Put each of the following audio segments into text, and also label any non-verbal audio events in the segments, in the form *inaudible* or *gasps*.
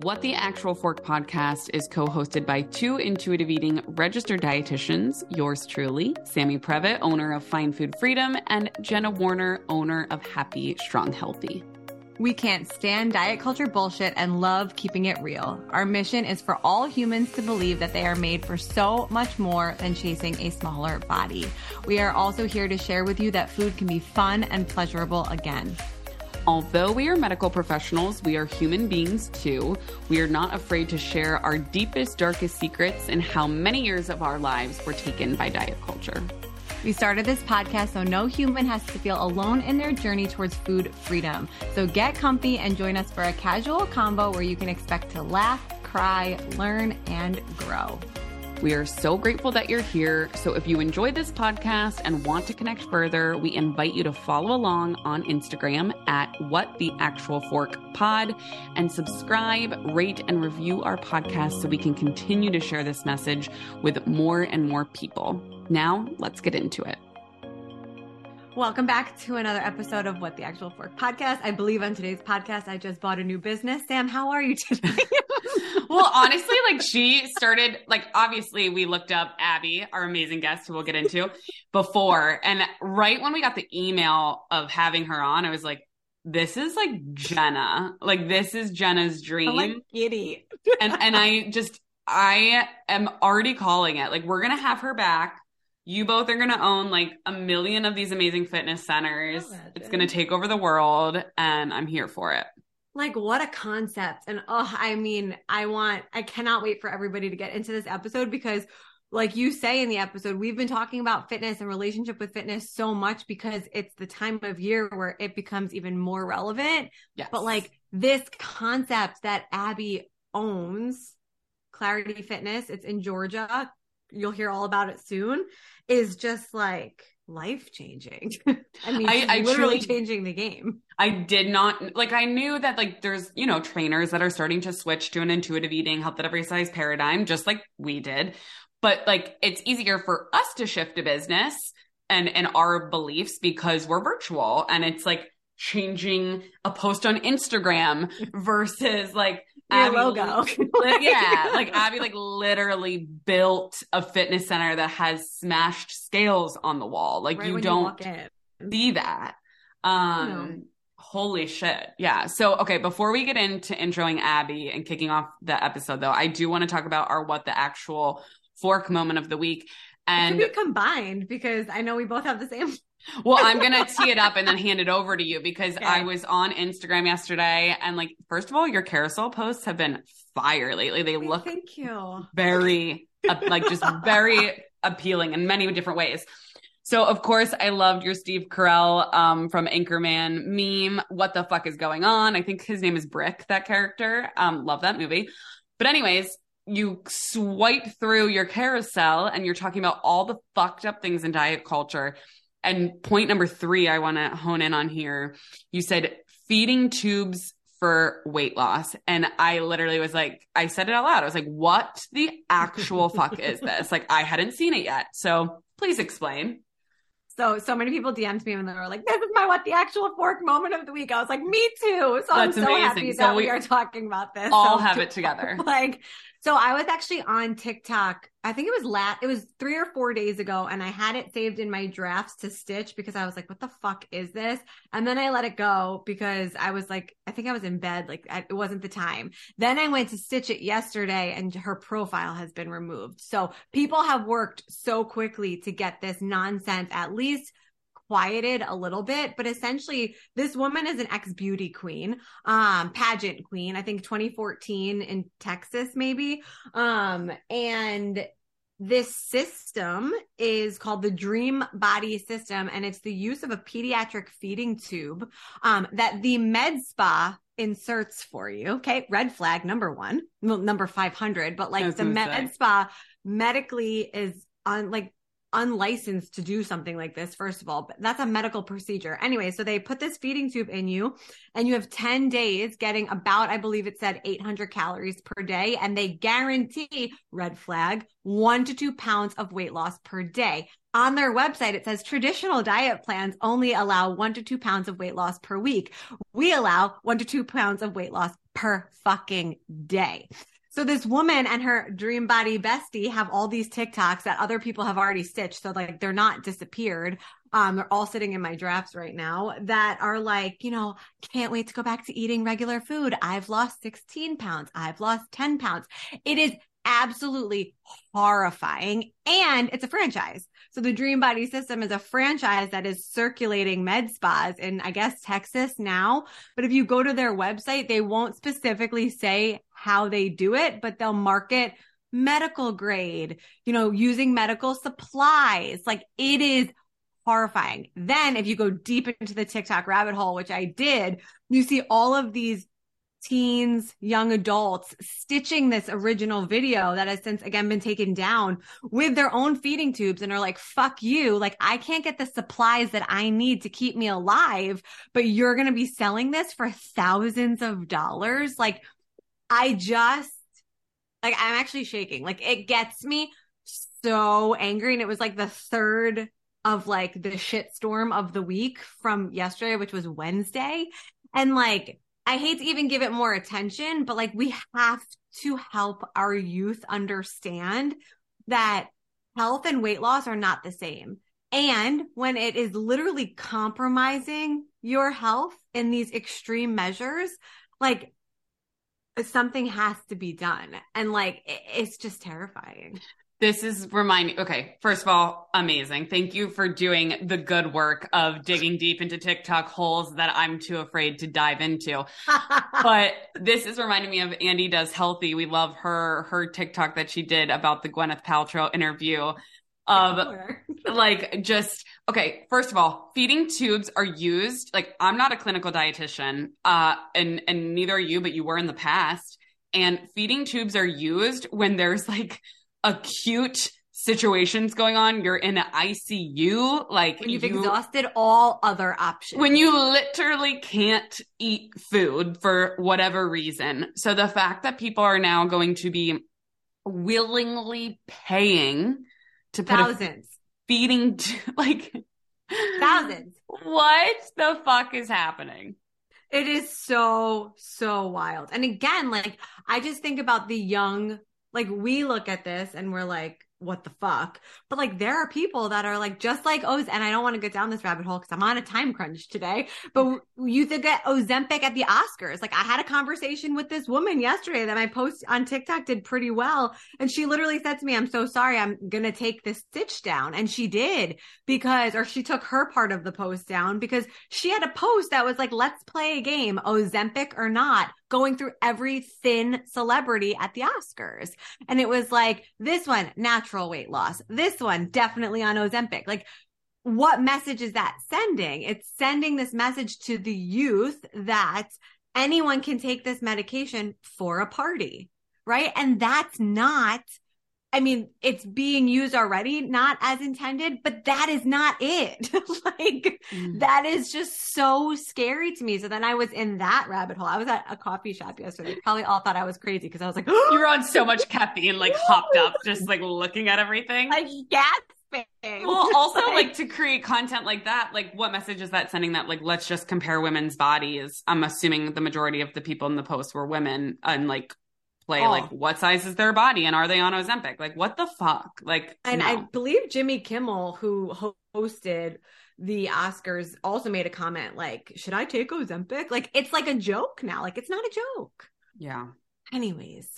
What the Actual Fork podcast is co hosted by two intuitive eating registered dietitians, yours truly, Sammy Previte, owner of Find Food Freedom, and Jenna Werner, owner of Happy Strong Healthy. We can't stand diet culture bullshit and love keeping it real. Our mission is for all humans to believe that they are made for so much more than chasing a smaller body. We are also here to share with you that food can be fun and pleasurable again. Although we are medical professionals, we are human beings too. We are not afraid to share our deepest, darkest secrets and how many years of our lives were taken by diet culture. We started this podcast so no human has to feel alone in their journey towards food freedom. So get comfy and join us for a casual combo where you can expect to laugh, cry, learn, and grow. We are so grateful that you're here. So if you enjoy this podcast and want to connect further, we invite you to follow along on Instagram at What the Actual Fork Pod and subscribe, rate, and review our podcast so we can continue to share this message with more and more people. Now, let's get into it. Welcome back to another episode of What the Actual Fork podcast. I believe on today's podcast, I just bought a new business. Sam, how are you today? *laughs* well, honestly, like she started, like obviously we looked up Abbey, our amazing guest who we'll get into before. And right when we got the email of having her on, I was like, this is like Jenna. Like this is Jenna's dream. I'm like giddy. and and I just I am already calling it. Like we're gonna have her back you both are going to own like a million of these amazing fitness centers. It's going to take over the world and I'm here for it. Like what a concept. And oh, I mean, I want I cannot wait for everybody to get into this episode because like you say in the episode, we've been talking about fitness and relationship with fitness so much because it's the time of year where it becomes even more relevant. Yes. But like this concept that Abbey owns, Clarity Fitness, it's in Georgia. You'll hear all about it soon is just like life changing. *laughs* I mean, I, I literally truly, changing the game. I did not like. I knew that like there's you know trainers that are starting to switch to an intuitive eating, health at every size paradigm, just like we did. But like it's easier for us to shift a business and and our beliefs because we're virtual, and it's like changing a post on Instagram *laughs* versus like Abbey, logo. *laughs* Li- yeah, like *laughs* Abbey like literally built a fitness center that has smashed scales on the wall. Like right you don't you see that. Um no. holy shit. Yeah. So okay, before we get into introing Abbey and kicking off the episode though, I do want to talk about our what the actual fork moment of the week. And it could be combined because I know we both have the same well, I'm going *laughs* to tee it up and then hand it over to you because okay. I was on Instagram yesterday and like, first of all, your carousel posts have been fire lately. They look thank you very like just very appealing in many different ways. So of course I loved your Steve Carell um, from Anchorman meme. What the fuck is going on? I think his name is Brick, that character. Um, love that movie. But anyways, you swipe through your carousel and you're talking about all the fucked up things in diet culture and point number three, I want to hone in on here. You said feeding tubes for weight loss. And I literally was like, I said it out loud. I was like, what the actual fuck *laughs* is this? Like, I hadn't seen it yet. So please explain. So, so many people DM'd me and they were like, this is my what the actual fork moment of the week. I was like, me too. So That's I'm so amazing. happy so that we, we, are talking about this. All so, have it together. *laughs* Like, so I was actually on TikTok. I think it was lat. It was three or four days ago, and I had it saved in my drafts to stitch because I was like, "What the fuck is this?" And then I let it go because I was like, I think I was in bed, like it wasn't the time. Then I went to stitch it yesterday, and her profile has been removed. So people have worked so quickly to get this nonsense at least quieted a little bit, but essentially this woman is an ex beauty queen, um, pageant queen, I think 2014 in Texas, maybe. Um, and this system is called the dream body system and it's the use of a pediatric feeding tube um, that the med spa inserts for you okay red flag number one well number 500 but like the med say. spa medically is on like unlicensed to do something like this first of all but that's a medical procedure. Anyway so they put this feeding tube in you and you have 10 days getting about i believe it said 800 calories per day and they guarantee red flag 1 to 2 pounds of weight loss per day. On their website it says traditional diet plans only allow 1 to 2 pounds of weight loss per week. We allow 1 to 2 pounds of weight loss per fucking day so this woman and her dream body bestie have all these TikToks that other people have already stitched. So like they're not disappeared. Um, they're all sitting in my drafts right now that are like, you know, can't wait to go back to eating regular food. I've lost 16 pounds. I've lost 10 pounds. It is absolutely horrifying. And it's a franchise. So the Dream Body System is a franchise that is circulating med spas in, I guess, Texas now. But if you go to their website, they won't specifically say how they do it, but they'll market medical grade, you know, using medical supplies. Like it is horrifying. Then if you go deep into the TikTok rabbit hole, which I did, you see all of these teens, young adults stitching this original video that has since again been taken down with their own feeding tubes and are like, fuck you. Like, I can't get the supplies that I need to keep me alive, but you're going to be selling this for thousands of dollars. Like, I just, like, I'm actually shaking. Like, it gets me so angry. And it was like the third of like the shit storm of the week from yesterday, which was Wednesday. And like, I hate to even give it more attention, but like we have to help our youth understand that health and weight loss are not the same. And when it is literally compromising your health in these extreme measures, like something has to be done. And like it's just terrifying. This is reminding, okay, first of all, amazing. Thank you for doing the good work of digging deep into TikTok holes that I'm too afraid to dive into. *laughs* but this is reminding me of Andy Does Healthy. We love her, her TikTok that she did about the Gwyneth Paltrow interview of *laughs* like just, okay, first of all, feeding tubes are used. Like I'm not a clinical dietitian, uh, and, and neither are you, but you were in the past. And feeding tubes are used when there's like, acute situations going on. You're in an ICU, like when you've you, exhausted all other options. When you literally can't eat food for whatever reason. So the fact that people are now going to be willingly paying to put thousands feeding to, *laughs* like thousands. What the fuck is happening? It is so, so wild. And again, like, I just think about the young like we look at this and we're like, what the fuck? But like there are people that are like just like Oz, and I don't want to get down this rabbit hole because I'm on a time crunch today. But you think at Ozempic at the Oscars. Like I had a conversation with this woman yesterday that my post on TikTok did pretty well. And she literally said to me, I'm so sorry, I'm gonna take this stitch down. And she did because or she took her part of the post down because she had a post that was like, let's play a game, Ozempic or not going through every thin celebrity at the Oscars. And it was like, this one, natural weight loss. This one, definitely on Ozempic. Like, what message is that sending? It's sending this message to the youth that anyone can take this medication for a party, right? And that's not I mean, it's being used already, not as intended, but that is not it. *laughs* like, mm. that is just so scary to me. So then I was in that rabbit hole. I was at a coffee shop yesterday. Probably all thought I was crazy because I was like, *gasps* you were on so much caffeine, like hopped up, just like looking at everything. Like, gasping. Well, also like, *laughs* like to create content like that, like what message is that sending that like let's just compare women's bodies? I'm assuming the majority of the people in the post were women and like play oh. like what size is their body and are they on Ozempic? Like what the fuck? Like And no. I believe Jimmy Kimmel who hosted the Oscars also made a comment like, "Should I take Ozempic?" Like it's like a joke now. Like it's not a joke. Yeah. Anyways.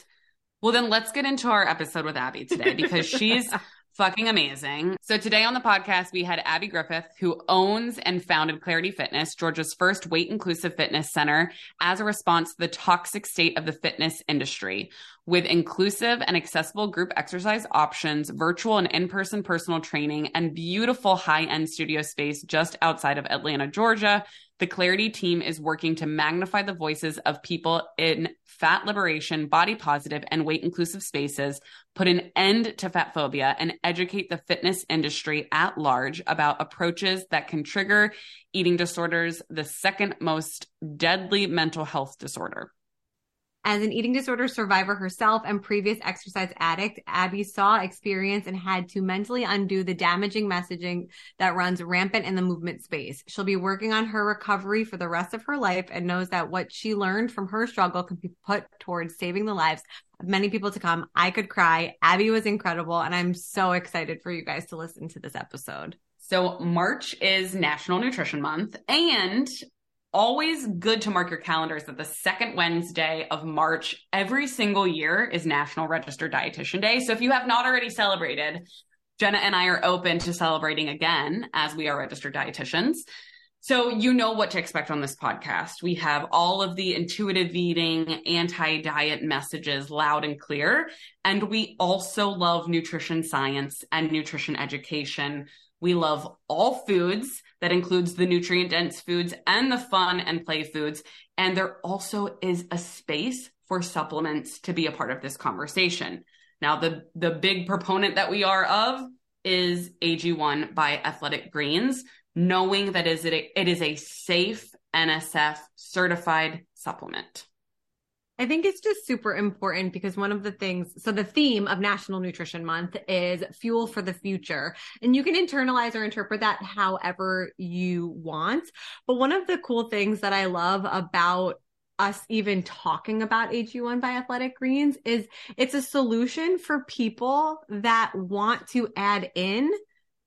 Well, then let's get into our episode with Abbey today because she's *laughs* fucking amazing. So today on the podcast, we had Abbey Griffith, who owns and founded Clarity Fitness, Georgia's first weight inclusive fitness center, as a response to the toxic state of the fitness industry. With inclusive and accessible group exercise options, virtual and in-person personal training, and beautiful high-end studio space just outside of Atlanta, Georgia. The Clarity team is working to magnify the voices of people in fat liberation, body positive, and weight inclusive spaces, put an end to fat phobia, and educate the fitness industry at large about approaches that can trigger eating disorders, the second most deadly mental health disorder. As an eating disorder survivor herself and previous exercise addict, Abbey saw, experienced, and had to mentally undo the damaging messaging that runs rampant in the movement space. She'll be working on her recovery for the rest of her life and knows that what she learned from her struggle can be put towards saving the lives of many people to come. I could cry. Abby was incredible, and I'm so excited for you guys to listen to this episode. So March is National Nutrition Month and always good to mark your calendars that the second Wednesday of March every single year is National Registered Dietitian Day. So if you have not already celebrated, Jenna and I are open to celebrating again as we are registered dietitians. So you know what to expect on this podcast. We have all of the intuitive eating, anti-diet messages loud and clear. And we also love nutrition science and nutrition education. We love all foods that includes the nutrient dense foods and the fun and play foods. And there also is a space for supplements to be a part of this conversation. Now, the, the big proponent that we are of is AG1 by Athletic Greens, knowing that is it, it is a safe NSF certified supplement. I think it's just super important because one of the things, so the theme of National Nutrition Month is fuel for the future. And you can internalize or interpret that however you want. But one of the cool things that I love about us even talking about AG1 by Athletic Greens is it's a solution for people that want to add in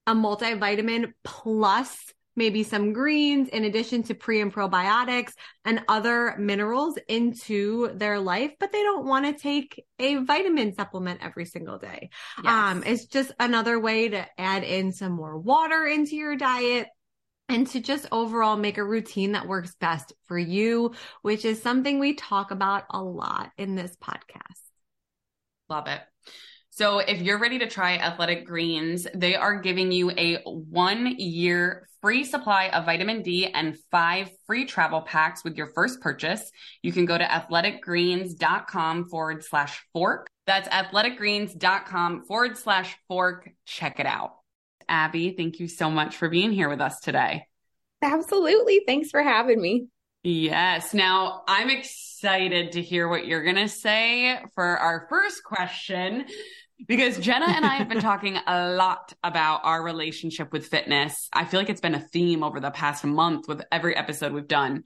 a multivitamin plus maybe some greens in addition to pre and probiotics and other minerals into their life, but they don't want to take a vitamin supplement every single day. Yes. Um, it's just another way to add in some more water into your diet and to just overall make a routine that works best for you, which is something we talk about a lot in this podcast. Love it. So if you're ready to try Athletic Greens, they are giving you a one year free supply of vitamin D and five free travel packs with your first purchase. You can go to athleticgreens.com forward slash fork. That's athleticgreens.com forward slash fork. Check it out. Abbey, thank you so much for being here with us today. Absolutely. Thanks for having me. Yes. Now I'm excited to hear what you're going to say for our first question because Jenna and I have been talking a lot about our relationship with fitness. I feel like it's been a theme over the past month with every episode we've done.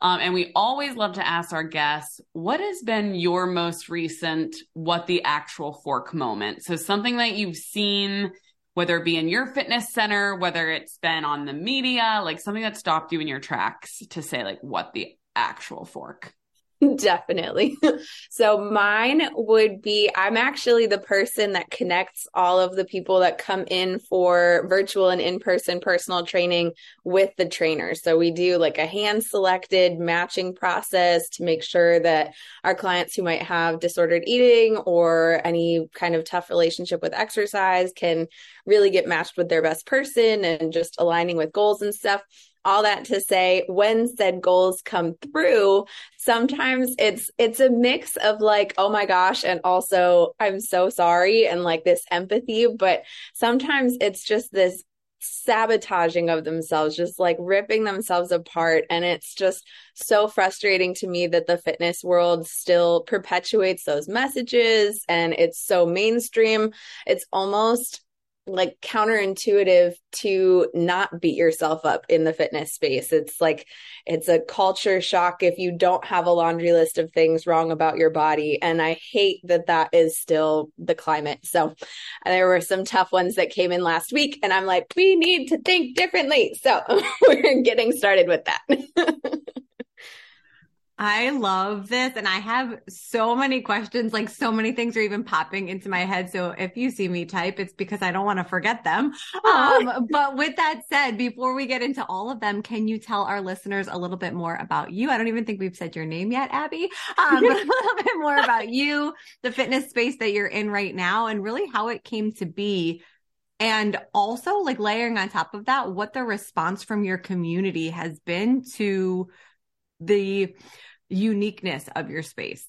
Um, and we always love to ask our guests, what has been your most recent, what the actual fork moment? So something that you've seen, whether it be in your fitness center, whether it's been on the media, like something that stopped you in your tracks to say like what the actual fork. *laughs* Definitely. *laughs* so mine would be I'm actually the person that connects all of the people that come in for virtual and in-person personal training with the trainers. So we do like a hand selected matching process to make sure that our clients who might have disordered eating or any kind of tough relationship with exercise can really get matched with their best person and just aligning with goals and stuff all that to say when said goals come through sometimes it's it's a mix of like oh my gosh and also i'm so sorry and like this empathy but sometimes it's just this sabotaging of themselves just like ripping themselves apart and it's just so frustrating to me that the fitness world still perpetuates those messages and it's so mainstream. It's almost like counterintuitive to not beat yourself up in the fitness space. It's like it's a culture shock if you don't have a laundry list of things wrong about your body. And I hate that that is still the climate. So there were some tough ones that came in last week, and I'm like, we need to think differently. So *laughs* we're getting started with that. *laughs* I love this. And I have so many questions, like so many things are even popping into my head. So if you see me type, it's because I don't want to forget them. Um, but with that said, before we get into all of them, can you tell our listeners a little bit more about you? I don't even think we've said your name yet, Abbey, um, but *laughs* a little bit more about you, the fitness space that you're in right now, and really how it came to be and also like layering on top of that what the response from your community has been to the uniqueness of your space.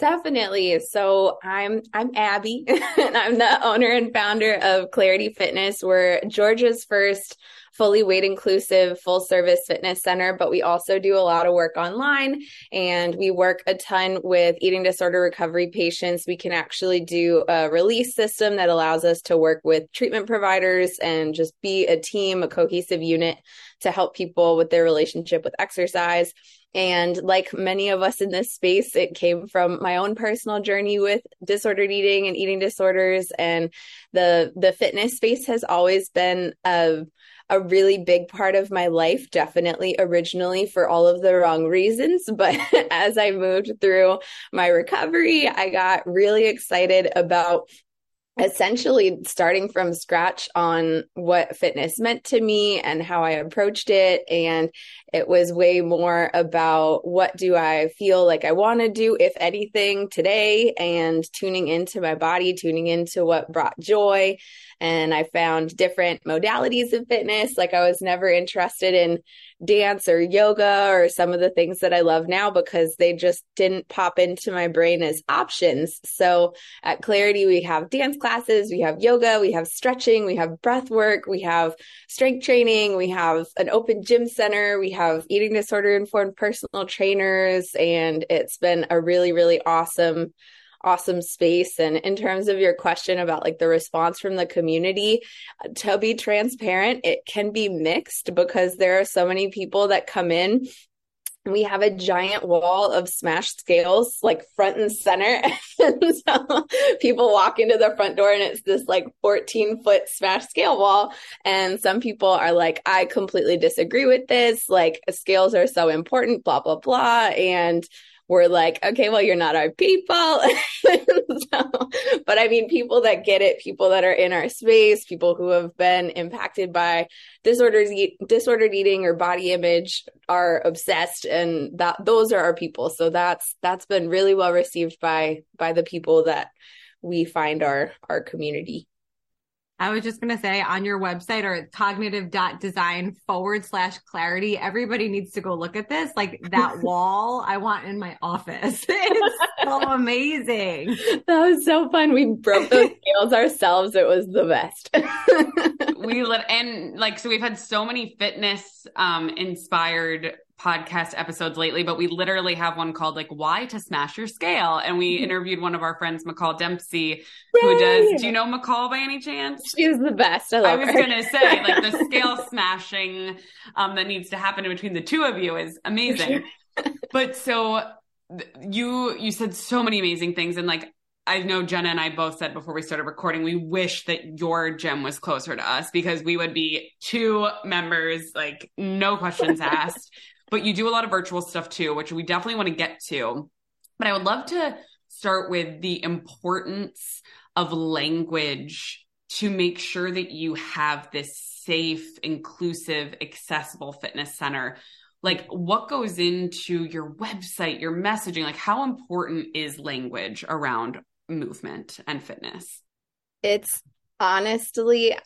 Definitely. So I'm I'm Abbey *laughs* and I'm the owner and founder of Clarity Fitness. We're Georgia's first fully weight inclusive full service fitness center, but we also do a lot of work online and we work a ton with eating disorder recovery patients. We can actually do a release system that allows us to work with treatment providers and just be a team, a cohesive unit to help people with their relationship with exercise. And like many of us in this space, it came from my own personal journey with disordered eating and eating disorders. And the the fitness space has always been a a really big part of my life, definitely originally for all of the wrong reasons. *laughs* But as I moved through my recovery, I got really excited about essentially starting from scratch on what fitness meant to me and how I approached it. And it was way more about what do I feel like I want to do, if anything, today, and tuning into my body, tuning into what brought joy. And I found different modalities of fitness. Like I was never interested in dance or yoga or some of the things that I love now because they just didn't pop into my brain as options. So at Clarity, we have dance classes, we have yoga, we have stretching, we have breath work, we have strength training, we have an open gym center, we have eating disorder informed personal trainers, and it's been a really, really awesome awesome space. And in terms of your question about like the response from the community, to be transparent, it can be mixed because there are so many people that come in. We have a giant wall of smashed scales like front and center. *laughs* And so people walk into the front door and it's this like 14 foot smashed scale wall. And some people are like i completely disagree with this. Like scales are so important blah blah blah. And we're like, okay, well, you're not our people. *laughs* so, but I mean, people that get it, people that are in our space, people who have been impacted by disorders, disordered eating or body image are obsessed. And that those are our people. So that's, that's been really well received by, by the people that we find our, our community. I was just going to say on your website or cognitive.design forward slash clarity, everybody needs to go look at this. Like that *laughs* wall I want in my office. *laughs* It's so amazing. *laughs* That was so fun. We broke those scales ourselves. It was the best. we let, and like, so we've had so many fitness, um, inspired podcast episodes lately, but we literally have one called like Why to Smash Your Scale. And we mm-hmm. interviewed one of our friends, McCall Dempsey, Yay! who does do you know McCall by any chance? She's the best. I, I was gonna say, like the *laughs* scale smashing um that needs to happen in between the two of you is amazing. *laughs* but so you you said so many amazing things and like I know Jenna and I both said before we started recording, we wish that your gym was closer to us because we would be two members, like no questions *laughs* asked but you do a lot of virtual stuff too, which we definitely want to get to. But I would love to start with the importance of language to make sure that you have this safe, inclusive, accessible fitness center. Like, what goes into your website, your messaging? Like, how important is language around movement and fitness? It's honestly,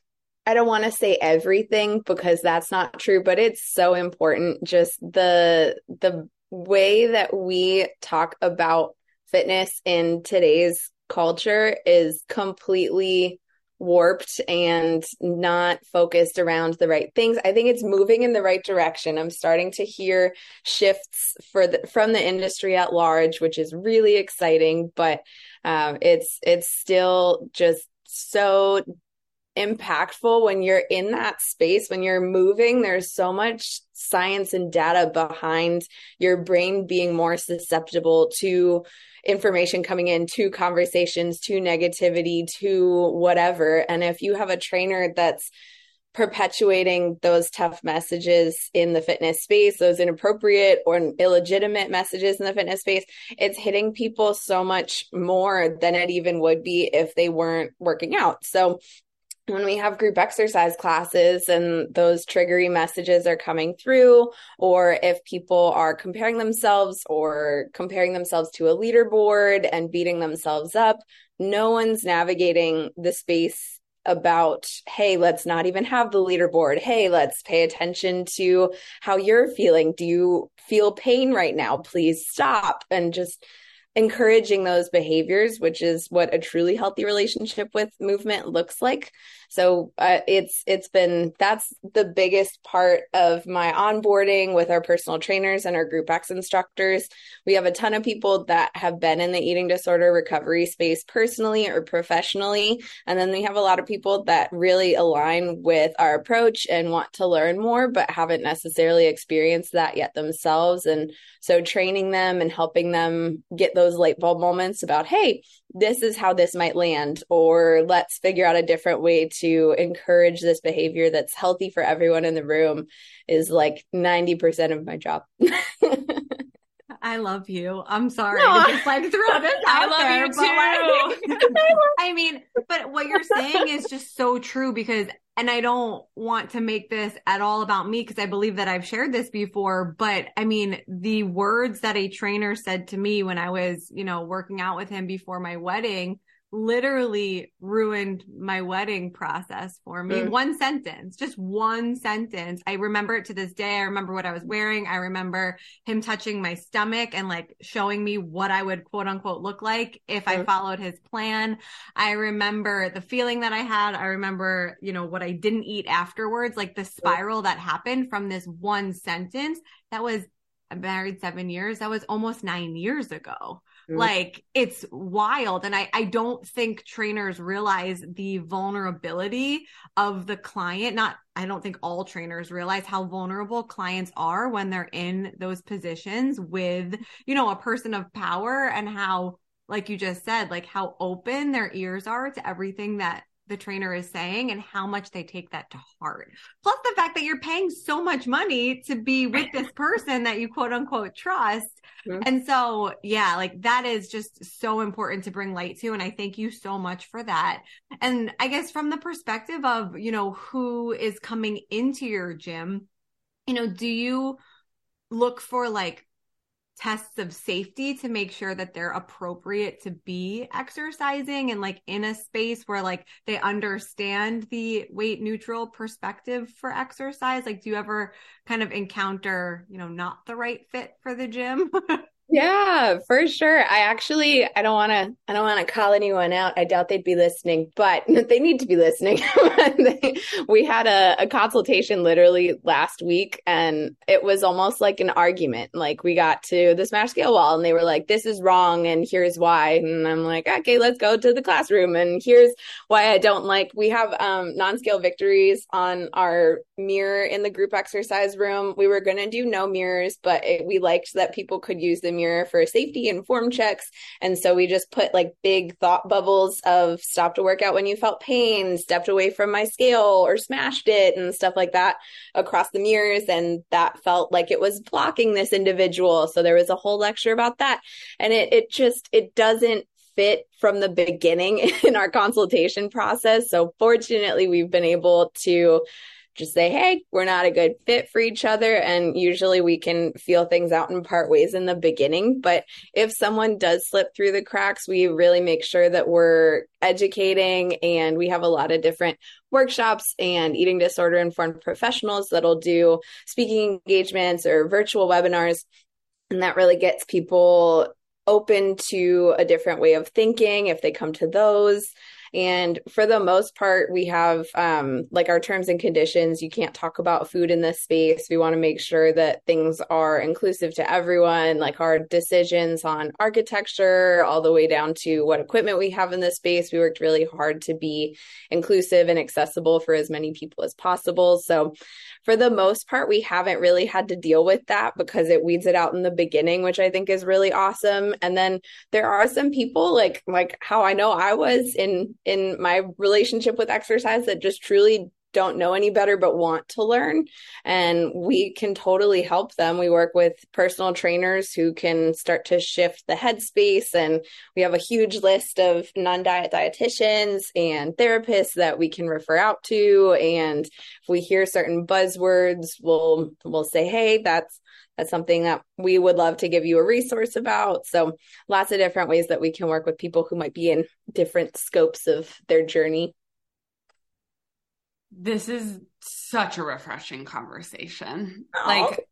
I don't want to say everything because that's not true, but it's so important just the the way that we talk about fitness in today's culture is completely warped and not focused around the right things. I think it's moving in the right direction. I'm starting to hear shifts for the, from the industry at large, which is really exciting, but um, it's it's still just so impactful when you're in that space when you're moving there's so much science and data behind your brain being more susceptible to information coming in to conversations to negativity to whatever and if you have a trainer that's perpetuating those tough messages in the fitness space, those inappropriate or illegitimate messages in the fitness space, it's hitting people so much more than it even would be if they weren't working out. So when we have group exercise classes and those triggery messages are coming through, or if people are comparing themselves or comparing themselves to a leaderboard and beating themselves up, no one's navigating the space about, hey, let's not even have the leaderboard. Hey, let's pay attention to how you're feeling. Do you feel pain right now? Please stop and just encouraging those behaviors, which is what a truly healthy relationship with movement looks like. So uh, it's it's been that's the biggest part of my onboarding with our personal trainers and our group X instructors. We have a ton of people that have been in the eating disorder recovery space personally or professionally, and then we have a lot of people that really align with our approach and want to learn more but haven't necessarily experienced that yet themselves and so training them and helping them get those light bulb moments about hey this is how this might land or let's figure out a different way to encourage this behavior that's healthy for everyone in the room is like 90% of my job *laughs* I love you. I'm sorry no. to just like throw this *laughs* out I love there, you too. Like, *laughs* I mean, but what you're saying is just so true because and I don't want to make this at all about me because I believe that I've shared this before, but I mean, the words that a trainer said to me when I was, you know, working out with him before my wedding literally ruined my wedding process for me. Mm. One sentence, just one sentence. I remember it to this day. I remember what I was wearing. I remember him touching my stomach and like showing me what I would quote unquote look like if mm. I followed his plan. I remember the feeling that I had. I remember, you know, what I didn't eat afterwards, like the mm. spiral that happened from this one sentence that was I'm married seven years. That was almost nine years ago. Mm-hmm. Like it's wild. And I, I don't think trainers realize the vulnerability of the client. Not, I don't think all trainers realize how vulnerable clients are when they're in those positions with, you know, a person of power and how, like you just said, like how open their ears are to everything that the trainer is saying and how much they take that to heart. Plus the fact that you're paying so much money to be with this person that you quote unquote trust. Mm-hmm. And so, yeah, like that is just so important to bring light to. And I thank you so much for that. And I guess from the perspective of, you know, who is coming into your gym, you know, do you look for like tests of safety to make sure that they're appropriate to be exercising and like in a space where like they understand the weight neutral perspective for exercise. Like do you ever kind of encounter you know not the right fit for the gym *laughs* Yeah, for sure. I actually I don't want to I don't want to call anyone out. I doubt they'd be listening, but *laughs* they need to be listening. *laughs* we had a, a consultation literally last week and it was almost like an argument. Like we got to the smash scale wall and they were like this is wrong and here's why. And I'm like, "Okay, let's go to the classroom and here's why I don't like we have um non-scale victories on our mirror in the group exercise room. We were going to do no mirrors, but it, we liked that people could use the mirror for safety and form checks. And so we just put like big thought bubbles of stop to work out when you felt pain, stepped away from my scale or smashed it and stuff like that across the mirrors. And that felt like it was blocking this individual. So there was a whole lecture about that. And it, it just, it doesn't fit from the beginning *laughs* in our consultation process. So fortunately, we've been able to just say, hey, we're not a good fit for each other. And usually we can feel things out in part ways in the beginning. But if someone does slip through the cracks, we really make sure that we're educating and we have a lot of different workshops and eating disorder informed professionals that'll do speaking engagements or virtual webinars. And that really gets people open to a different way of thinking if they come to those and for the most part, we have um, like our terms and conditions. You can't talk about food in this space. We want to make sure that things are inclusive to everyone, like our decisions on architecture, all the way down to what equipment we have in this space. We worked really hard to be inclusive and accessible for as many people as possible. So for the most part, we haven't really had to deal with that because it weeds it out in the beginning, which I think is really awesome. And then there are some people like like how I know I was in in my relationship with exercise that just truly don't know any better but want to learn. And we can totally help them. We work with personal trainers who can start to shift the headspace. And we have a huge list of non diet dietitians and therapists that we can refer out to. And if we hear certain buzzwords, we'll, we'll say, hey, that's that's something that we would love to give you a resource about. So, lots of different ways that we can work with people who might be in different scopes of their journey. This is such a refreshing conversation. Oh. Like,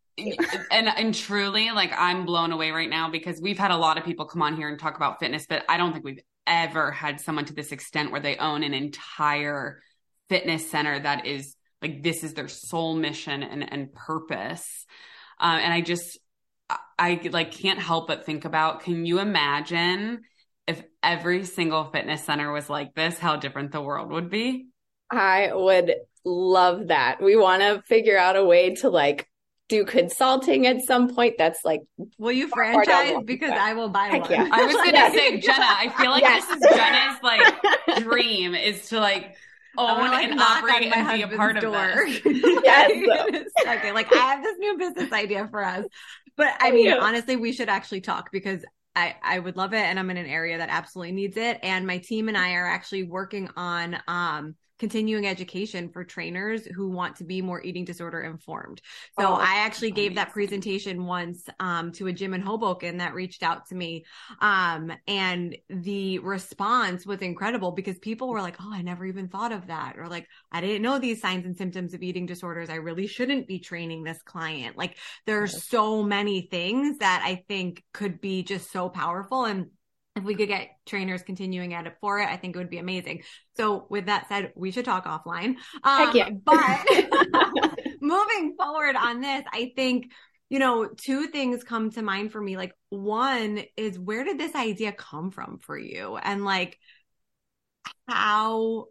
and and truly like I'm blown away right now because we've had a lot of people come on here and talk about fitness but I don't think we've ever had someone to this extent where they own an entire fitness center that is like this is their sole mission and and purpose um, and I just, I like can't help but think about can you imagine if every single fitness center was like this, how different the world would be? I would love that. We want to figure out a way to like do consulting at some point. That's like, will you franchise? Because I will buy Heck one. Yeah. I was going to say, Jenna, I feel like yes. this is Jenna's like *laughs* dream is to like own like and operate and be a part door. of this. *laughs* *laughs* yes. okay, like I have this new business idea for us. But I mean, yeah. honestly, we should actually talk because I, I would love it and I'm in an area that absolutely needs it. And my team and I are actually working on um continuing education for trainers who want to be more eating disorder informed. So oh, I actually gave that presentation once um, to a gym in Hoboken that reached out to me. Um, and the response was incredible because people were like, Oh, I never even thought of that. Or like, I didn't know these signs and symptoms of eating disorders. I really shouldn't be training this client. Like there's so many things that I think could be just so powerful. And if we could get trainers continuing at it for it, I think it would be amazing. So with that said, we should talk offline. Um, yeah. *laughs* but *laughs* moving forward on this, I think, you know, two things come to mind for me. Like one is where did this idea come from for you? And like, how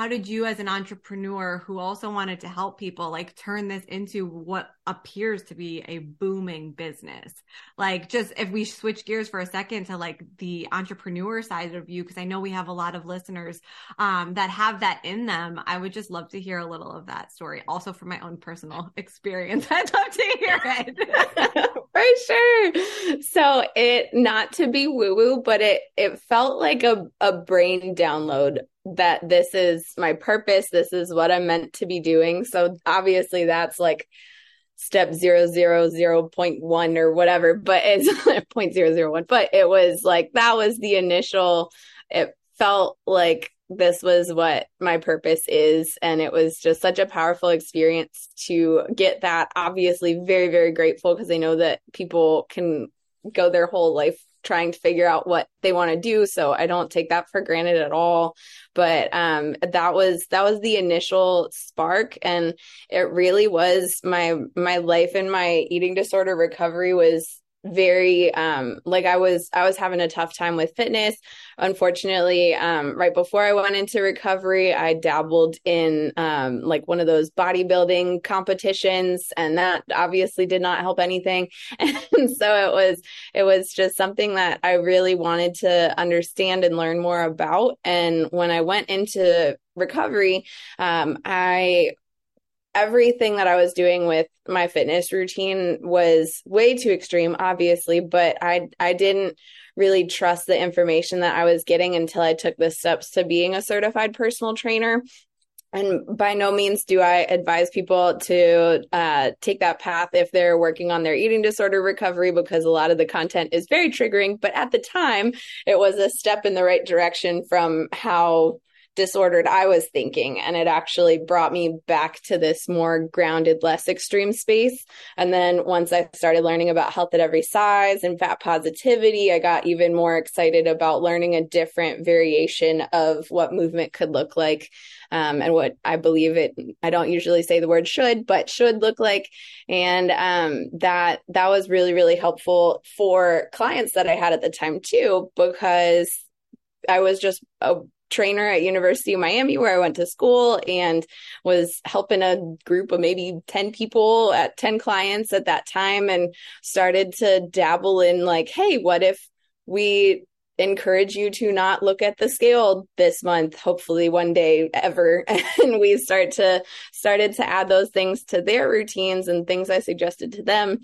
how did you as an entrepreneur who also wanted to help people like turn this into what appears to be a booming business? Like just if we switch gears for a second to like the entrepreneur side of you because i know we have a lot of listeners um, that have that in them i would just love to hear a little of that story also from my own personal *laughs* experience. I'd love to hear *laughs* it. *laughs* For sure. So it not to be woo woo but it it felt like a, a brain download that this is my purpose. This is what I'm meant to be doing. So obviously that's like step zero zero zero point one or whatever, but it's *laughs* point zero zero one. But it was like that was the initial. It felt like this was what my purpose is, and it was just such a powerful experience to get that. Obviously, very very grateful because I know that people can go their whole life trying to figure out what they want to do so i don't take that for granted at all. But um that was that was the initial spark and it really was my my life and my eating disorder recovery was very um like I was I was having a tough time with fitness. Unfortunately, um right before I went into recovery, I dabbled in um like one of those bodybuilding competitions and that obviously did not help anything. *laughs* And so it was it was just something that I really wanted to understand and learn more about and when I went into recovery, um I everything that I was doing with my fitness routine was way too extreme, obviously, but I I didn't really trust the information that I was getting until I took the steps to being a certified personal trainer. And by no means do I advise people to uh, take that path if they're working on their eating disorder recovery, because a lot of the content is very triggering. But at the time, it was a step in the right direction from how disordered I was thinking. And it actually brought me back to this more grounded, less extreme space. And then once I started learning about health at every size and fat positivity, I got even more excited about learning a different variation of what movement could look like. Um, and what I believe it, I don't usually say the word should, but should look like. And um, that, that was really, really helpful for clients that I had at the time too, because I was just a trainer at University of Miami where I went to school and was helping a group of maybe 10 people at 10 clients at that time and started to dabble in like hey what if we encourage you to not look at the scale this month hopefully one day ever? *laughs* And we start to started to add those things to their routines and things i suggested to them.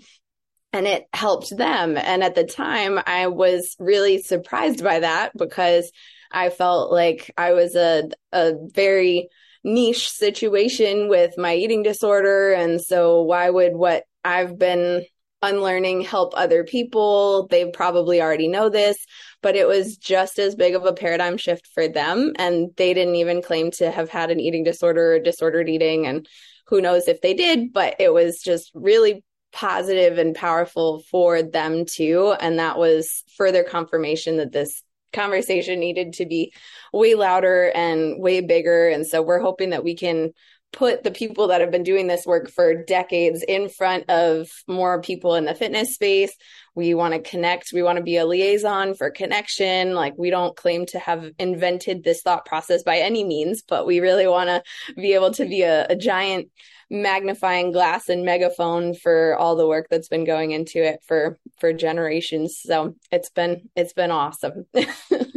And it helped them. And at the time i was really surprised by that because i felt like i was a a very niche situation with my eating disorder and so why would what i've been unlearning help other people. They probably already know this, but it was just as big of a paradigm shift for them. And they didn't even claim to have had an eating disorder or disordered eating. And who knows if they did, but it was just really positive and powerful for them too. And that was further confirmation that this conversation needed to be way louder and way bigger. And so we're hoping that we can put the people that have been doing this work for decades in front of more people in the fitness space. We want to connect. We want to be a liaison for connection. Like, we don't claim to have invented this thought process by any means, but we really want to be able to be a, a giant magnifying glass and megaphone for all the work that's been going into it for for generations so it's been it's been awesome *laughs*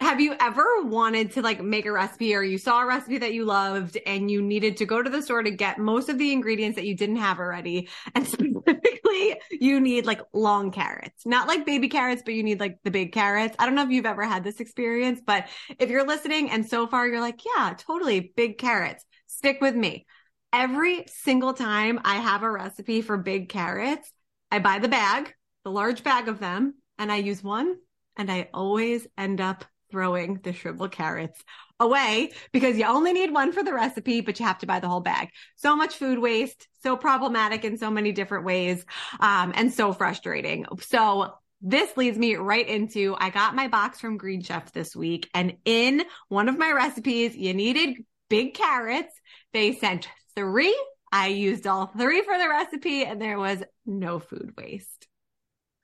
have you ever wanted to like make a recipe or you saw a recipe that you loved and you needed to go to the store to get most of the ingredients that you didn't have already? And *laughs* specifically you need like long carrots. Not like baby carrots but you need like the big carrots. I don't know if you've ever had this experience but if you're listening and so far you're like yeah totally big carrots. Stick with me. Every single time i have a recipe for big carrots i buy the bag the large bag of them and i use one and i always end up throwing the shriveled carrots away because you only need one for the recipe, but you have to buy the whole bag. So much food waste, so problematic in so many different ways, um, and so frustrating. So this leads me right into I got my box from Green Chef this week, and in one of my recipes, you needed big carrots. They sent three. I used all three for the recipe, and there was no food waste.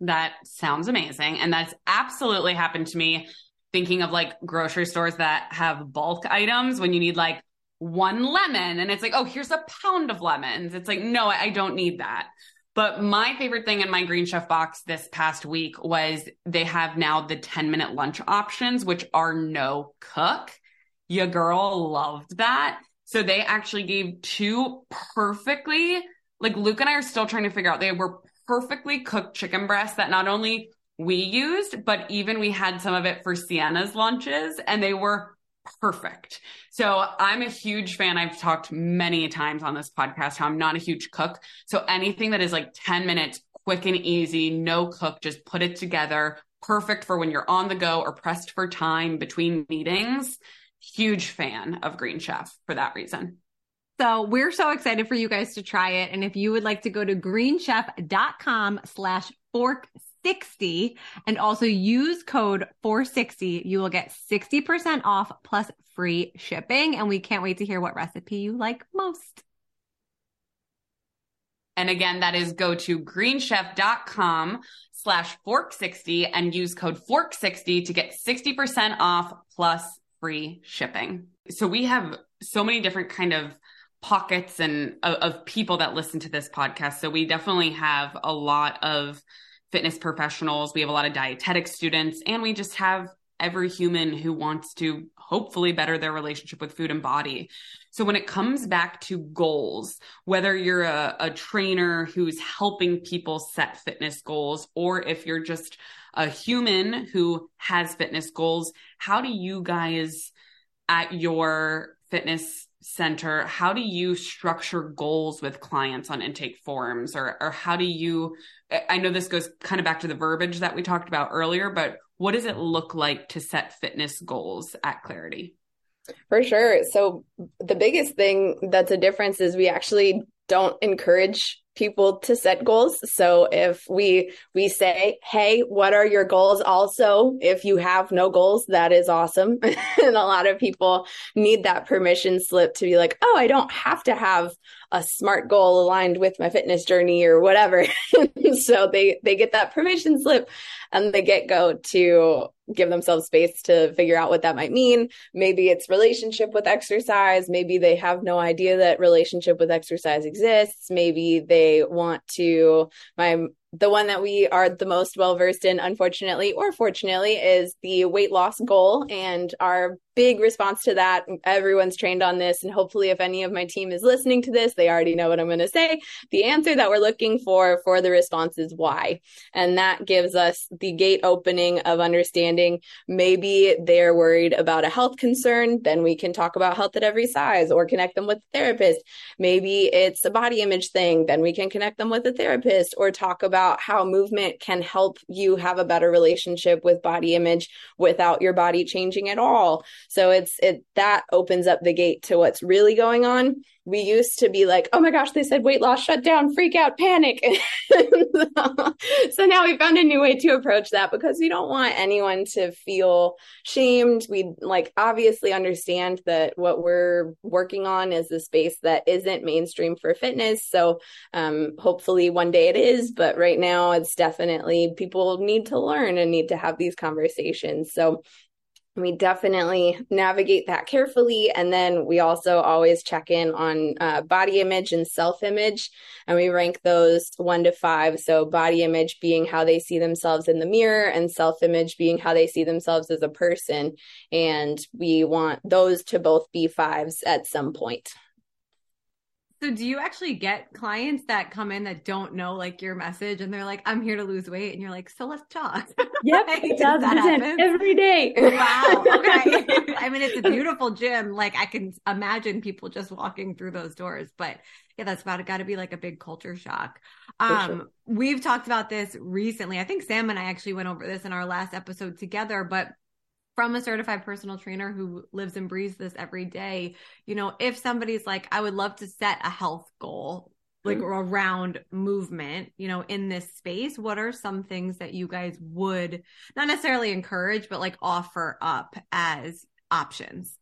That sounds amazing. And that's absolutely happened to me thinking of like grocery stores that have bulk items when you need like one lemon and it's like, oh, here's a pound of lemons. It's like, no, I don't need that. But my favorite thing in my Green Chef box this past week was they have now the 10 minute lunch options, which are no cook. Your girl loved that. So they actually gave two perfectly, like Luke and I are still trying to figure out, they were perfectly cooked chicken breasts that not only we used, but even we had some of it for Sienna's lunches and they were perfect. So I'm a huge fan. I've talked many times on this podcast how I'm not a huge cook. So anything that is like 10 minutes, quick and easy, no cook, just put it together, perfect for when you're on the go or pressed for time between meetings. Huge fan of Green Chef for that reason. So we're so excited for you guys to try it. And if you would like to go to greenchef.com slash fork 60 and also use code fork60. You will get 60% off plus free shipping. And we can't wait to hear what recipe you like most. And again, that is go to greenchef.com slash fork60 and use code fork60 to get 60% off plus free shipping. So we have so many different kind of pockets and of, of people that listen to this podcast. So we definitely have a lot of fitness professionals, we have a lot of dietetic students, and we just have every human who wants to hopefully better their relationship with food and body. So when it comes back to goals, whether you're a, a trainer who's helping people set fitness goals, or if you're just a human who has fitness goals, how do you guys at your fitness center how do you structure goals with clients on intake forms? Or or how do you i know this goes kind of back to the verbiage that we talked about earlier but what does it look like to set fitness goals at clarity? For sure. So the biggest thing that's a difference is we actually don't encourage people to set goals. So if we we say, "Hey, what are your goals?" also, if you have no goals, that is awesome. *laughs* and a lot of people need that permission slip to be like, "Oh, I don't have to have a smart goal aligned with my fitness journey or whatever." *laughs* so they they get that permission slip and they get go to give themselves space to figure out what that might mean. Maybe it's relationship with exercise. Maybe they have no idea that relationship with exercise exists. Maybe they want to, my the one that we are the most well versed in, unfortunately or fortunately, is the weight loss goal. And our big response to that, everyone's trained on this. And hopefully, if any of my team is listening to this, they already know what I'm going to say. The answer that we're looking for for the response is why. And that gives us the gate opening of understanding maybe they're worried about a health concern. Then we can talk about health at every size or connect them with a therapist. Maybe it's a body image thing. Then we can connect them with a therapist or talk about about how movement can help you have a better relationship with body image without your body changing at all. So it's it that opens up the gate to what's really going on we used to be like, oh my gosh, they said weight loss, shut down, freak out, panic. *laughs* so now we found a new way to approach that because we don't want anyone to feel shamed. We like obviously understand that what we're working on is a space that isn't mainstream for fitness. So um, hopefully one day it is, but right now it's definitely people need to learn and need to have these conversations. So we definitely navigate that carefully. And then we also always check in on uh, body image and self image and we rank those one to five. So body image being how they see themselves in the mirror and self image being how they see themselves as a person. And we want those to both be fives at some point so do you actually get clients that come in that don't know like your message and they're like, I'm here to lose weight and you're like, so let's talk. *laughs* Yep. like, does that happen? every day. wow. Okay. *laughs* I mean, it's a beautiful gym. Like I can imagine people just walking through those doors, but yeah, that's about it. Got to be like a big culture shock. Um, sure. we've talked about this recently. I think Sam and I actually went over this in our last episode together, but from a certified personal trainer who lives and breathes this every day, you know, if somebody's like, I would love to set a health goal, like mm-hmm. around movement, you know, in this space, what are some things that you guys would not necessarily encourage, but like offer up as options?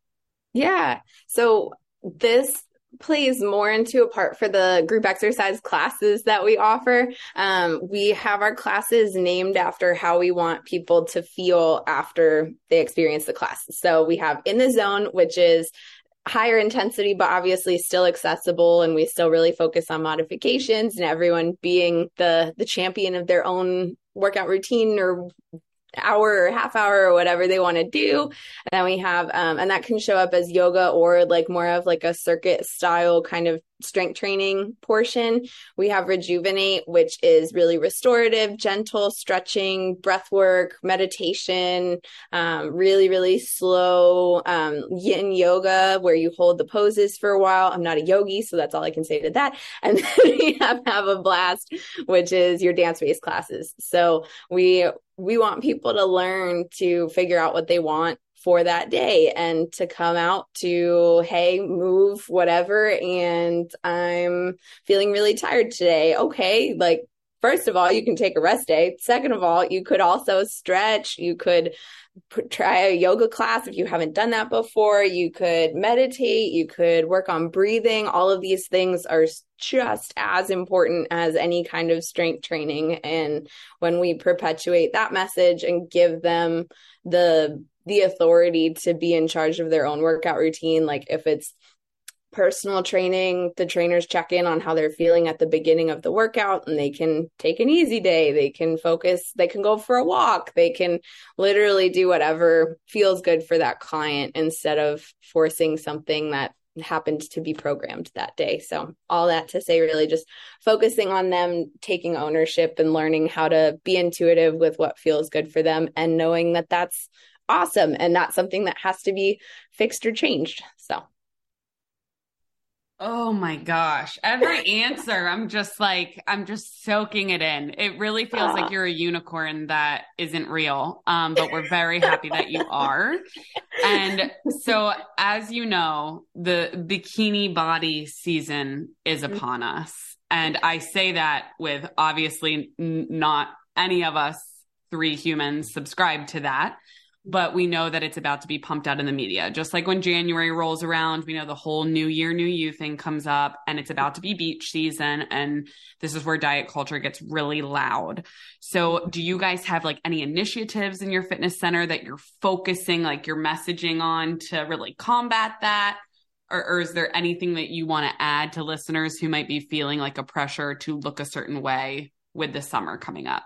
Yeah. So this plays more into a part for the group exercise classes that we offer. Um, we have our classes named after how we want people to feel after they experience the class. So we have in the zone, which is higher intensity but obviously still accessible and we still really focus on modifications and everyone being the the champion of their own workout routine or hour or half hour or whatever they want to do. And then we have, um, and that can show up as yoga or like more of like a circuit style kind of strength training portion. We have rejuvenate, which is really restorative, gentle stretching, breath work, meditation, um, really, really slow um, yin yoga where you hold the poses for a while. I'm not a yogi, so that's all I can say to that. *laughs* And then we have have a blast, which is your dance based classes. So we we want people to learn to figure out what they want for that day and to come out to, hey, move, whatever. And I'm feeling really tired today. Okay. Like, first of all, you can take a rest day. Second of all, you could also stretch. You could try a yoga class if you haven't done that before. You could meditate. You could work on breathing. All of these things are just as important as any kind of strength training. And when we perpetuate that message and give them the the authority to be in charge of their own workout routine, like if it's personal training, the trainers check in on how they're feeling at the beginning of the workout and they can take an easy day. They can focus, they can go for a walk, they can literally do whatever feels good for that client instead of forcing something that happened to be programmed that day. So, all that to say, really just focusing on them taking ownership and learning how to be intuitive with what feels good for them and knowing that that's awesome and not something that has to be fixed or changed. So, Oh my gosh. Every *laughs* answer, I'm just like, I'm just soaking it in. It really feels like you're a unicorn that isn't real. Um, but we're very *laughs* happy that you are. And so, as you know, the bikini body season is mm-hmm. upon us. And I say that with obviously not any of us three humans subscribe to that but we know that it's about to be pumped out in the media. Just like when January rolls around, we know the whole new year, new you thing comes up and it's about to be beach season. And this is where diet culture gets really loud. So do you guys have like any initiatives in your fitness center that you're focusing like your messaging on to really combat that? Or, or is there anything that you want to add to listeners who might be feeling like a pressure to look a certain way with the summer coming up?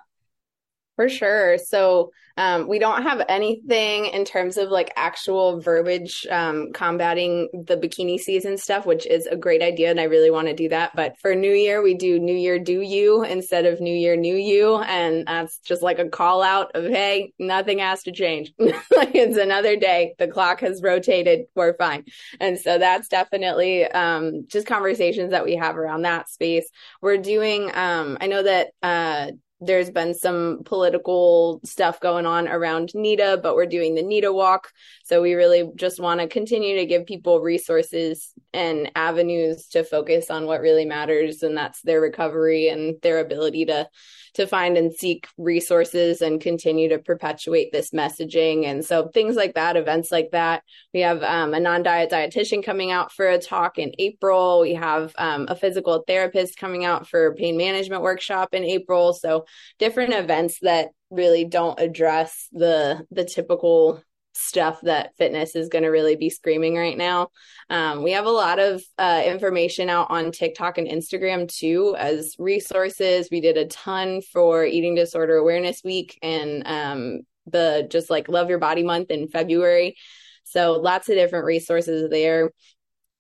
For sure. So um, we don't have anything in terms of like actual verbiage um, combating the bikini season stuff, which is a great idea. And I really want to do that. But for New Year, we do New Year Do You instead of New Year New You. And that's just like a call out of, hey, nothing has to change. *laughs* like it's another day. The clock has rotated. We're fine. And so that's definitely um, just conversations that we have around that space. We're doing, um, I know that uh, there's been some political stuff going on around NEDA, but we're doing the NEDA walk. So we really just want to continue to give people resources and avenues to focus on what really matters. And that's their recovery and their ability to to find and seek resources and continue to perpetuate this messaging. And so things like that, events like that. We have um, a non-diet dietitian coming out for a talk in April. We have um, a physical therapist coming out for pain management workshop in April. So different events that really don't address the the typical stuff that fitness is going to really be screaming right now. Um, we have a lot of uh, information out on TikTok and Instagram too as resources. We did a ton for Eating Disorder Awareness Week and um, the just like Love Your Body Month in February. So lots of different resources there.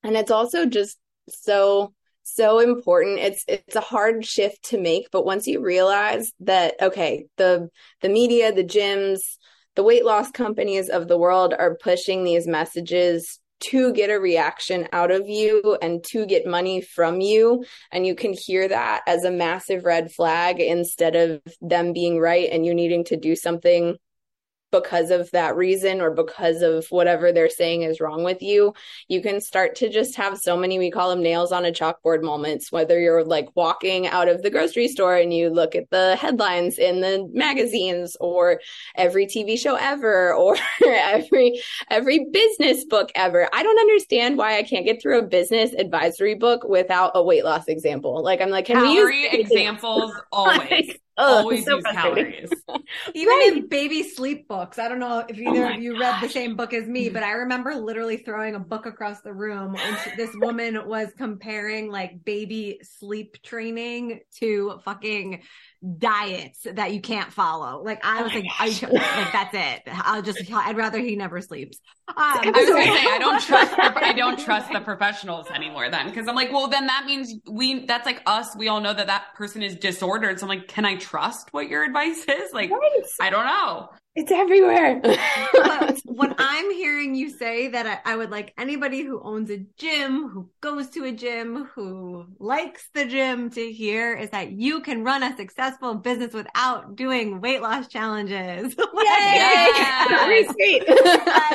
And it's also just so so important it's it's a hard shift to make but once you realize that okay the the media the gyms the weight loss companies of the world are pushing these messages to get a reaction out of you and to get money from you. And you can hear that as a massive red flag instead of them being right and you needing to do something because of that reason or because of whatever they're saying is wrong with you, you can start to just have so many, we call them nails on a chalkboard moments, whether you're like walking out of the grocery store and you look at the headlines in the magazines or every TV show ever *laughs* or every, every business book ever. I don't understand why I can't get through a business advisory book without a weight loss example. Like I'm like, can Calorie we use examples *laughs* always? Oh, always so use calories. *laughs* Even Right. in baby sleep books. I don't know if Oh either my of you read the same book as me, mm-hmm. but I remember literally throwing a book across the room and this *laughs* woman was comparing like baby sleep training to fucking diets that you can't follow. Like I Oh was like, I, like that's it. I'll just I'd rather he never sleeps. Um, I was gonna say I don't trust the, I *laughs* don't trust the professionals anymore then because I'm like well then that means we that's like us we all know that that person is disordered so I'm like can I trust what your advice is like Right. I don't know It's everywhere. *laughs* but what *laughs* I'm hearing you say that I, I would like anybody who owns a gym, who goes to a gym, who likes the gym to hear is that you can run a successful business without doing weight loss challenges. *laughs* Yay! Yes. Retweet.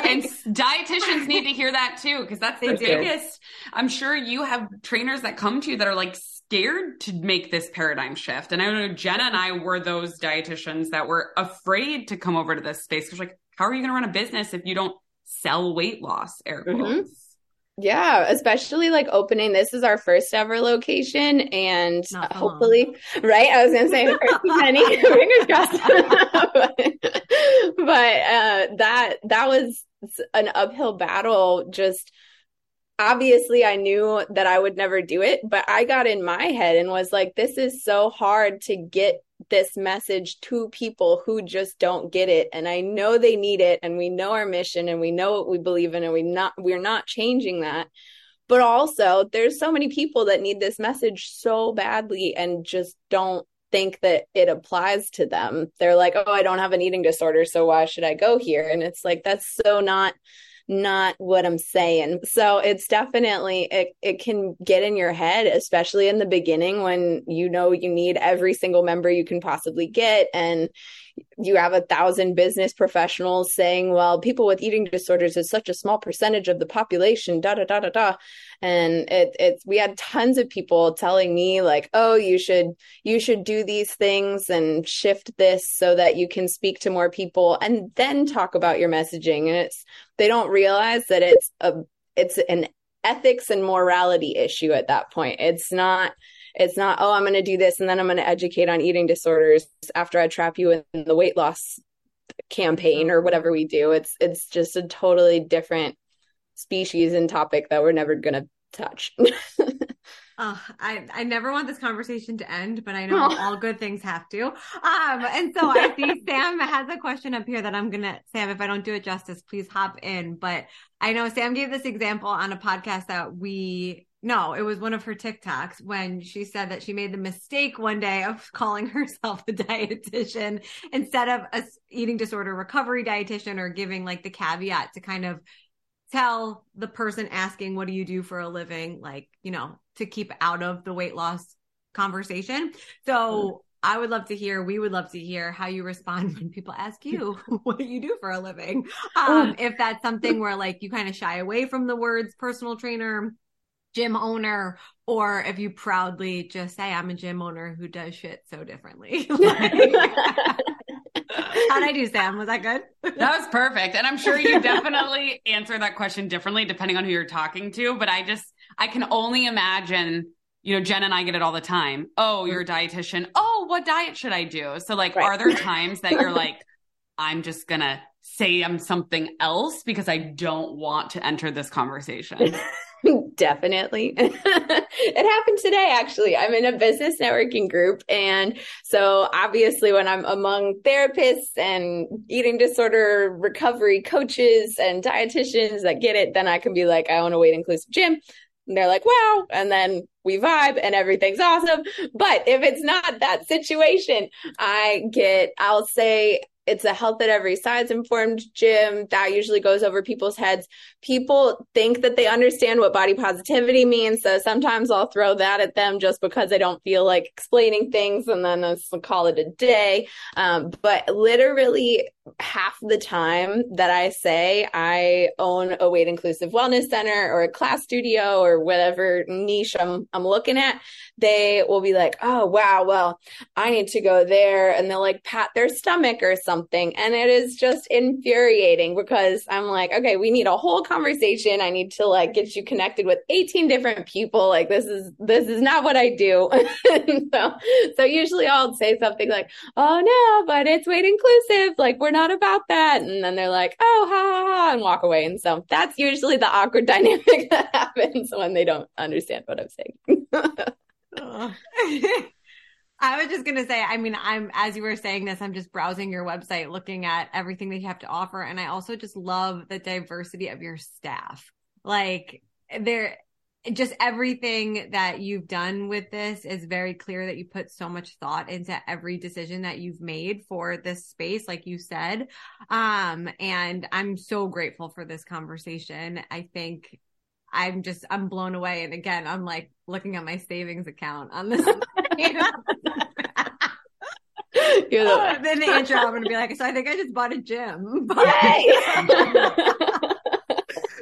and dietitians need to hear that too because that's the They do. biggest i'm sure you have trainers that come to you that are like scared to make this paradigm shift and i know jenna and i were those dietitians that were afraid to come over to this space because like how are you going to run a business if you don't sell weight loss air Mhm. Yeah, especially like opening. This is our first ever location, and Not for hopefully, right? I was gonna say, *laughs* *laughs* Penny, fingers crossed. but *laughs* but, uh, that that was an uphill battle. Just obviously, I knew that I would never do it, but I got in my head and was like, this is so hard to get this message to people who just don't get it and i know they need it and we know our mission and we know what we believe in and we not we're not changing that. But also there's so many people that need this message so badly and just don't think that it applies to them. They're like oh i don't have an eating disorder so why should i go here? And it's like that's so not not what I'm saying. So it's definitely it it can get in your head, especially in the beginning when you know you need every single member you can possibly get and you have a thousand business professionals saying, well, people with eating disorders is such a small percentage of the population, da da da da da. And it it's we had tons of people telling me like, oh, you should you should do these things and shift this so that you can speak to more people and then talk about your messaging. And it's they don't realize that it's a it's an ethics and morality issue at that point. It's not it's not oh I'm going to do this and then I'm going to educate on eating disorders after I trap you in the weight loss campaign or whatever we do. It's it's just a totally different species and topic that we're never going to touch. *laughs* Oh, I, I never want this conversation to end, but I know oh. all good things have to. Um, and so I see *laughs* Sam has a question up here that I'm gonna Sam, if I don't do it justice, please hop in. But I know Sam gave this example on a podcast that we no, it was one of her TikToks when she said that she made the mistake one day of *laughs* calling herself a dietitian instead of a eating disorder recovery dietitian or giving like the caveat to kind of tell the person asking, What do you do for a living? Like, you know, to keep out of the weight loss conversation. So mm-hmm. I would love to hear, we would love to hear how you respond *laughs* when people ask you *laughs* what do you do for a living. Um, if that's something where like you kind of shy away from the words personal trainer, gym owner, or if you proudly just say, I'm a gym owner who does shit so differently. *laughs* How'd I do, Sam? Was that good? that was perfect. And I'm sure you *laughs* definitely answer that question differently depending on who you're talking to. But I just, I can only imagine, you know, Jen and I get it all the time. Oh, you're a dietitian. Oh, what diet should I do? So, like, right. are there times that you're like, I'm just going to say I'm something else because I don't want to enter this conversation? *laughs* *laughs* Definitely. *laughs* it happened today, actually. I'm in a business networking group. And so, obviously, when I'm among therapists and eating disorder recovery coaches and dietitians that get it, then I can be like, I own a weight inclusive gym. And they're like, wow. And then we vibe and everything's awesome. But if it's not that situation, I get, I'll say, it's a health at every size informed gym that usually goes over people's heads. People think that they understand what body positivity means. So sometimes I'll throw that at them just because I don't feel like explaining things and then I'll call it a day. Um, but literally half the time that I say I own a weight inclusive wellness center or a class studio or whatever niche I'm, I'm looking at, they will be like, Oh, wow. Well, I need to go there. And they'll like pat their stomach or something. And it is just infuriating because I'm like, okay, we need a whole conversation. I need to like get you connected with 18 different people. Like this is, this is not what I do. *laughs* so, so usually I'll say something like, Oh no, but it's weight inclusive. Like we're not about that. And then they're like, oh, ha, ha, ha, and walk away. And so that's usually the awkward *laughs* dynamic that happens when they don't understand what I'm saying. *laughs* I was just going to say, I mean, I'm, as you were saying this, I'm just browsing your website, looking at everything that you have to offer. And I also just love the diversity of your staff. Like, there, just everything that you've done with this is very clear that you put so much thought into every decision that you've made for this space like you said um and i'm so grateful for this conversation i think i'm just i'm blown away and again i'm like looking at my savings account on this *laughs* You're the- then the intro, I'm gonna be like, so I think I just bought a gym. *laughs* But-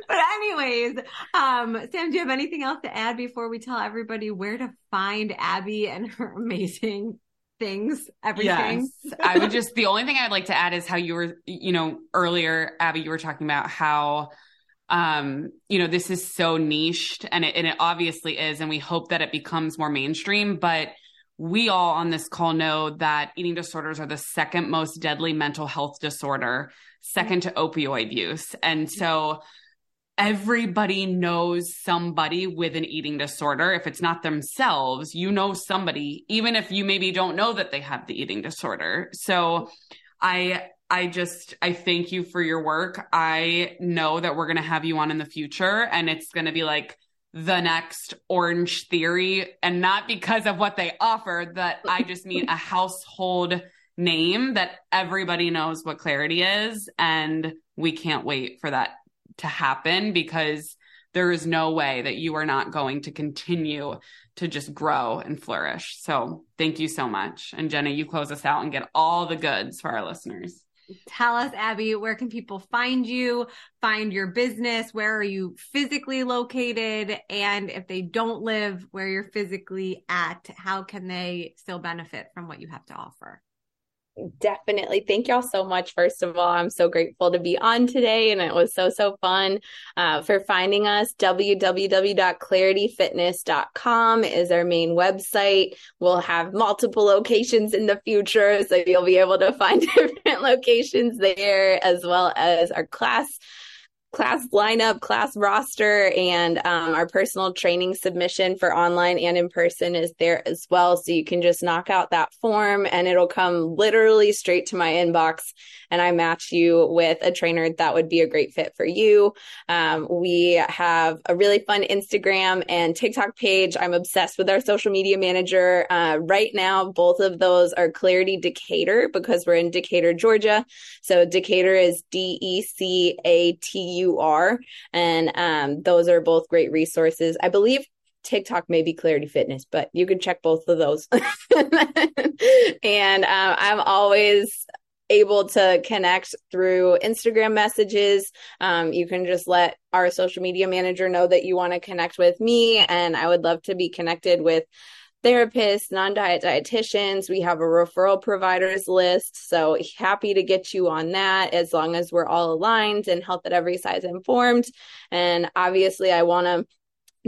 but anyways, um, Sam, do you have anything else to add before we tell everybody where to find Abbey and her amazing things, everything? Yes. I would just, the only thing I'd like to add is how you were, you know, earlier, Abbey, you were talking about how, um, you know, this is so niched and it, and it obviously is. And we hope that it becomes more mainstream, but we all on this call know that eating disorders are the second most deadly mental health disorder, second to opioid use. And so, everybody knows somebody with an eating disorder. If it's not themselves, you know somebody, even if you maybe don't know that they have the eating disorder. So I, I just, I thank you for your work. I know that we're going to have you on in the future and it's going to be like, the next Orangetheory and not because of what they offer that i just mean a household name that everybody knows what clarity is and we can't wait for that to happen because there is no way that you are not going to continue to just grow and flourish. So thank you so much. And Jenna, you close us out and get all the goods for our listeners. Tell us, Abbey, where can people find you, find your business? Where are you physically located? And if they don't live where you're physically at, how can they still benefit from what you have to offer? Definitely. Thank y'all so much. First of all, I'm so grateful to be on today and it was so, so fun. Uh, for finding us, www.clarityfitness.com is our main website. We'll have multiple locations in the future, so you'll be able to find *laughs* different locations there as well as our class class lineup, class roster, and um, our personal training submission for online and in person is there as well. So you can just knock out that form and it'll come literally straight to my inbox. And I match you with a trainer that would be a great fit for you. Um, we have a really fun Instagram and TikTok page. I'm obsessed with our social media manager. Uh, right now, both of those are Clarity Decatur because we're in Decatur, Georgia. So Decatur is D E C A T U you are. And um, those are both great resources. I believe TikTok may be Clarity Fitness, but you can check both of those. *laughs* and um, I'm always able to connect through Instagram messages. Um, you can just let our social media manager know that you want to connect with me, and I would love to be connected with therapists, non diet dietitians. We have a referral providers list. So happy to get you on that as long as we're all aligned and health at every size informed. And obviously, I want to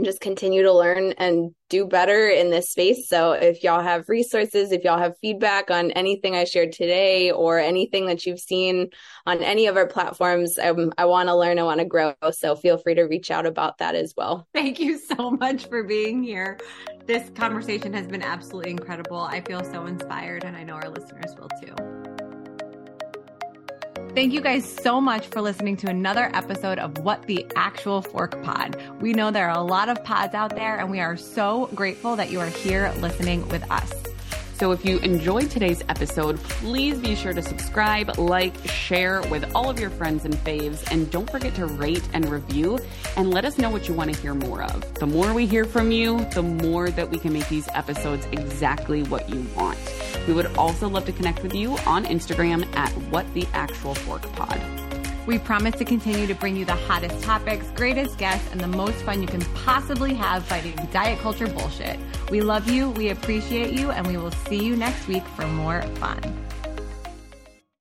just continue to learn and do better in this space. So if y'all have resources, if y'all have feedback on anything I shared today or anything that you've seen on any of our platforms, um, I want to learn, I want to grow. So feel free to reach out about that as well. Thank you so much for being here. This conversation has been absolutely incredible. I feel so inspired and I know our listeners will too. Thank you guys so much for listening to another episode of What the Actual Fork Pod. We know there are a lot of pods out there, and we are so grateful that you are here listening with us. So if you enjoyed today's episode, please be sure to subscribe, like, share with all of your friends and faves, and don't forget to rate and review and let us know what you want to hear more of. The more we hear from you, the more that we can make these episodes exactly what you want. We would also love to connect with you on Instagram at What the Actual Fork Pod. We promise to continue to bring you the hottest topics, greatest guests, and the most fun you can possibly have fighting diet culture bullshit. We love you, we appreciate you, and we will see you next week for more fun.